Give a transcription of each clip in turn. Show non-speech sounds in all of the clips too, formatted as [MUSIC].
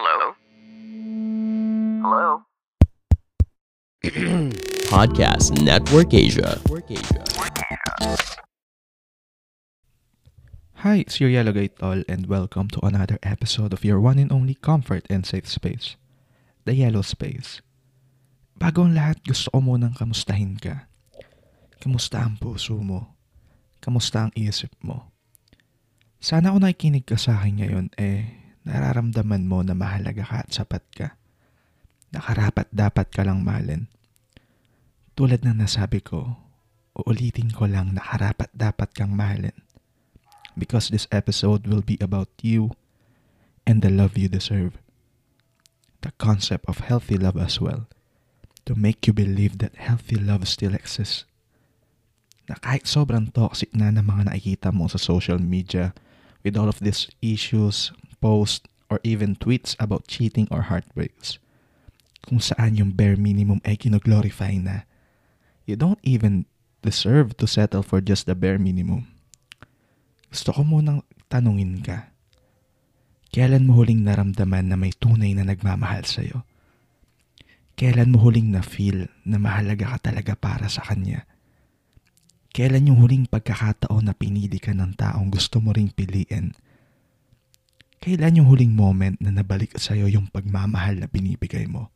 Hello? Hello? [CLEARS THROAT] Podcast Network Asia. Hi, it's your Yellow Gate Tol and welcome to another episode of your one and only comfort and safe space, the Yellow Space. Bago ang lahat, gusto ko munang kamustahin ka. Kamusta ang puso mo? Kamusta ang isip mo? Sana kung nakikinig ka sa akin ngayon, eh, nararamdaman mo na mahalaga ka at sapat ka. Nakarapat dapat ka lang mahalin. Tulad ng nasabi ko, uulitin ko lang nakarapat dapat kang mahalin because this episode will be about you and the love you deserve. The concept of healthy love as well, to make you believe that healthy love still exists. Na kahit sobrang toxic na ng mga nakikita mo sa social media with all of these issues, posts, or even tweets about cheating or heartbreaks, kung saan yung bare minimum ay kinoglorify na, you don't even deserve to settle for just the bare minimum gusto ko munang tanungin ka. Kailan mo huling naramdaman na may tunay na nagmamahal sa'yo? Kailan mo huling na-feel na mahalaga ka talaga para sa kanya? Kailan yung huling pagkakataon na pinili ka ng taong gusto mo ring piliin? Kailan yung huling moment na nabalik sa'yo yung pagmamahal na binibigay mo?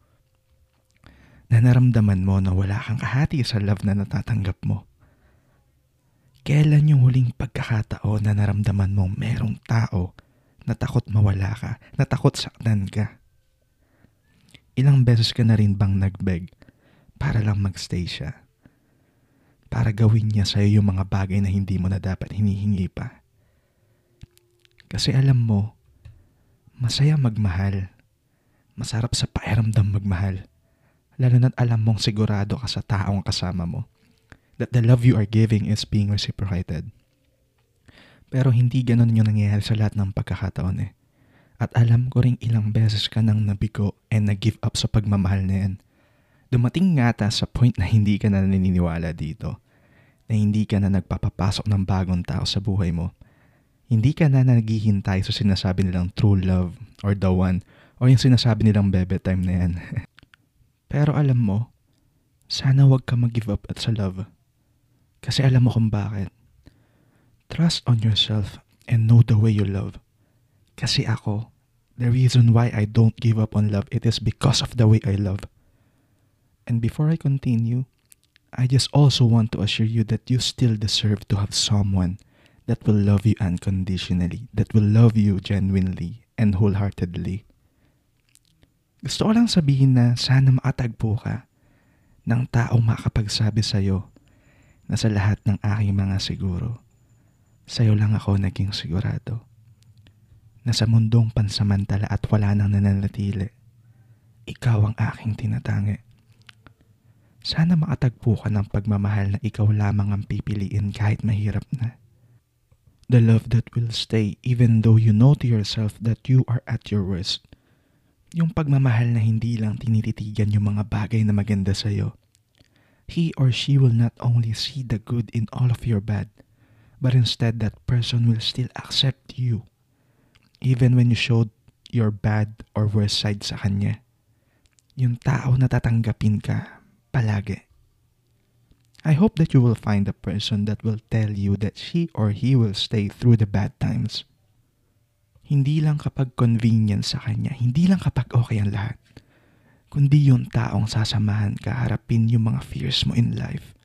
Na naramdaman mo na wala kang kahati sa love na natatanggap mo? Kailan yung huling pagkakataon na naramdaman mong merong tao na takot mawala ka, na takot saktan ka? Ilang beses ka na rin bang nagbeg para lang magstay siya? Para gawin niya sa'yo yung mga bagay na hindi mo na dapat hinihingi pa? Kasi alam mo, masaya magmahal. Masarap sa pakiramdam magmahal. Lalo na't alam mong sigurado ka sa taong kasama mo that the love you are giving is being reciprocated. Pero hindi ganun yung nangyayari sa lahat ng pagkakataon eh. At alam ko rin ilang beses ka nang nabigo and nag-give up sa pagmamahal na yan. Dumating nga ta sa point na hindi ka na naniniwala dito. Na hindi ka na nagpapapasok ng bagong tao sa buhay mo. Hindi ka na naghihintay sa sinasabi nilang true love or the one or yung sinasabi nilang bebe time na yan. [LAUGHS] Pero alam mo, sana wag ka mag-give up at sa love. Kasi alam mo kung bakit. Trust on yourself and know the way you love. Kasi ako, the reason why I don't give up on love, it is because of the way I love. And before I continue, I just also want to assure you that you still deserve to have someone that will love you unconditionally, that will love you genuinely and wholeheartedly. Gusto ko lang sabihin na sana makatagpo ka ng taong makapagsabi sa'yo na sa lahat ng aking mga siguro, sa'yo lang ako naging sigurado. Na sa mundong pansamantala at wala nang nananatili, ikaw ang aking tinatangi. Sana makatagpo ka ng pagmamahal na ikaw lamang ang pipiliin kahit mahirap na. The love that will stay even though you know to yourself that you are at your worst. Yung pagmamahal na hindi lang tinititigan yung mga bagay na maganda sa'yo, he or she will not only see the good in all of your bad, but instead that person will still accept you, even when you showed your bad or worst side sa kanya. Yung tao na tatanggapin ka palagi. I hope that you will find a person that will tell you that she or he will stay through the bad times. Hindi lang kapag convenient sa kanya, hindi lang kapag okay ang lahat kundi yung taong sasamahan ka harapin yung mga fears mo in life.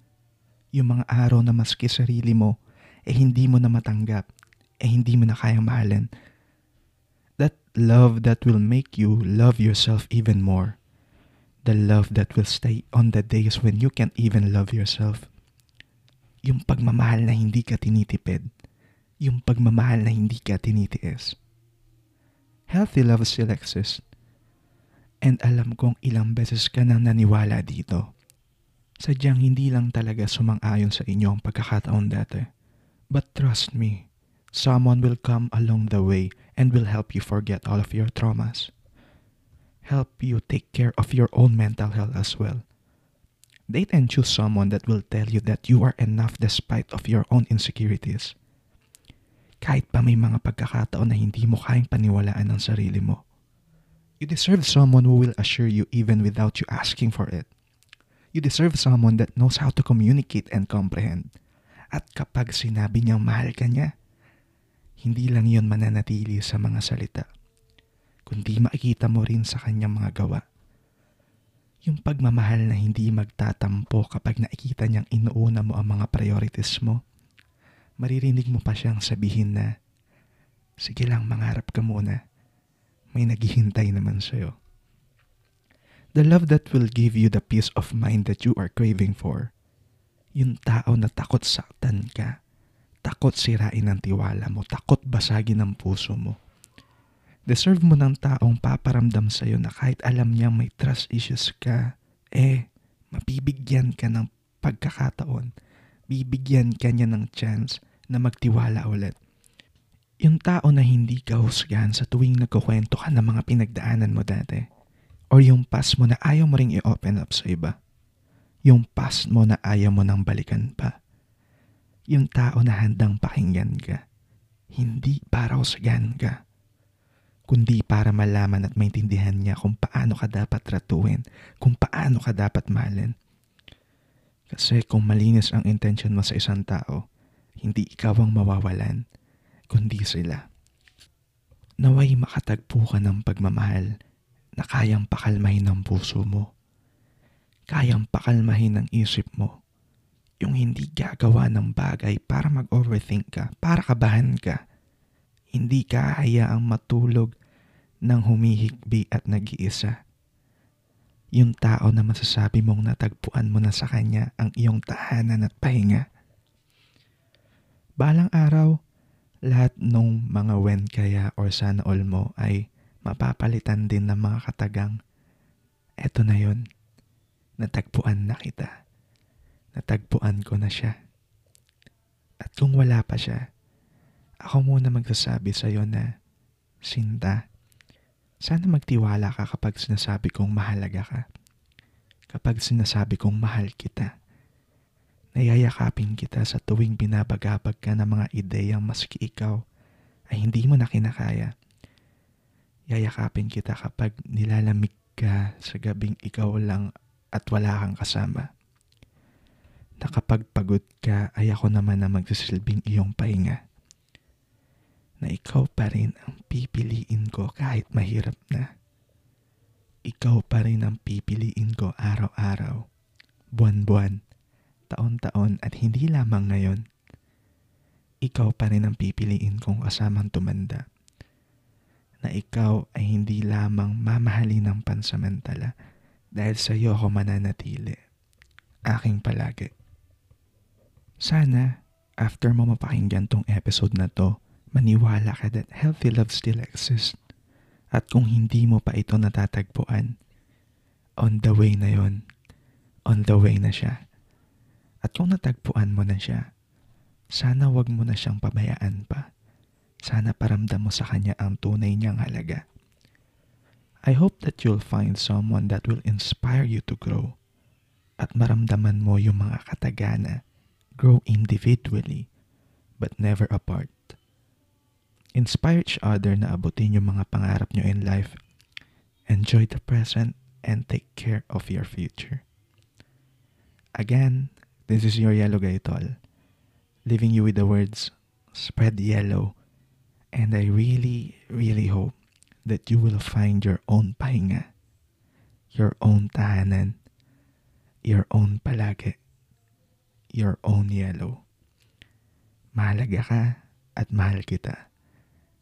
Yung mga araw na maski sarili mo, eh hindi mo na matanggap, eh hindi mo na kayang mahalin. That love that will make you love yourself even more. The love that will stay on the days when you can't even love yourself. Yung pagmamahal na hindi ka tinitipid. Yung pagmamahal na hindi ka tinitiis. Healthy love still exists And alam kong ilang beses ka nang naniwala dito. Sadyang hindi lang talaga sumang-ayon sa inyo ang pagkakataon dati. But trust me, someone will come along the way and will help you forget all of your traumas. Help you take care of your own mental health as well. Date and choose someone that will tell you that you are enough despite of your own insecurities. Kahit pa may mga pagkakataon na hindi mo kayang paniwalaan ang sarili mo You deserve someone who will assure you even without you asking for it. You deserve someone that knows how to communicate and comprehend. At kapag sinabi niyang mahal ka niya, hindi lang yon mananatili sa mga salita, kundi makikita mo rin sa kanyang mga gawa. Yung pagmamahal na hindi magtatampo kapag nakikita niyang inuuna mo ang mga priorities mo. Maririnig mo pa siyang sabihin na, Sige lang, mangarap ka muna. May naghihintay naman sa'yo. The love that will give you the peace of mind that you are craving for. Yung tao na takot saktan ka. Takot sirain ang tiwala mo. Takot basagin ang puso mo. Deserve mo ng taong paparamdam sa'yo na kahit alam niyang may trust issues ka, eh, mapibigyan ka ng pagkakataon. Bibigyan ka niya ng chance na magtiwala ulit. Yung tao na hindi ka husgahan sa tuwing nagkukwento ka ng mga pinagdaanan mo dati. Or yung past mo na ayaw mo ring i-open up sa iba. Yung past mo na ayaw mo nang balikan pa. Yung tao na handang pakinggan ka. Hindi para husgahan ka. Kundi para malaman at maintindihan niya kung paano ka dapat ratuin, kung paano ka dapat mahalin. Kasi kung malinis ang intention mo sa isang tao, hindi ikaw ang mawawalan kundi sila. Naway makatagpo ka ng pagmamahal na kayang pakalmahin ng puso mo. Kayang pakalmahin ng isip mo. Yung hindi gagawa ng bagay para mag-overthink ka, para kabahan ka. Hindi ka hayaang matulog ng humihikbi at nag-iisa. Yung tao na masasabi mong natagpuan mo na sa kanya ang iyong tahanan at pahinga. Balang araw, lahat ng mga when kaya or sana all mo ay mapapalitan din ng mga katagang, eto na yon natagpuan na kita. Natagpuan ko na siya. At kung wala pa siya, ako muna magsasabi sa iyo na, Sinta, sana magtiwala ka kapag sinasabi kong mahalaga ka. Kapag sinasabi kong mahal kita. Nayayakapin kita sa tuwing binabagabag ka ng mga ideyang maski ikaw ay hindi mo na kinakaya. Yayakapin kita kapag nilalamig ka sa gabing ikaw lang at wala kang kasama. Na kapag pagod ka ay ako naman na magsisilbing iyong pahinga. Na ikaw pa rin ang pipiliin ko kahit mahirap na. Ikaw pa rin ang pipiliin ko araw-araw, buwan-buwan taon-taon at hindi lamang ngayon. Ikaw pa rin ang pipiliin kong kasamang tumanda. Na ikaw ay hindi lamang mamahalin ng pansamantala dahil sa iyo ako mananatili. Aking palagi. Sana, after mo mapakinggan tong episode na to, maniwala ka that healthy love still exists. At kung hindi mo pa ito natatagpuan, on the way na yon, on the way na siya. At kung natagpuan mo na siya, sana wag mo na siyang pabayaan pa. Sana paramdam mo sa kanya ang tunay niyang halaga. I hope that you'll find someone that will inspire you to grow at maramdaman mo yung mga katagana grow individually but never apart. Inspire each other na abutin yung mga pangarap nyo in life. Enjoy the present and take care of your future. Again, This is your yellow guy tol, leaving you with the words, spread yellow. And I really, really hope that you will find your own pahinga, your own tahanan, your own palagi, your own yellow. Mahalaga ka at mahal kita.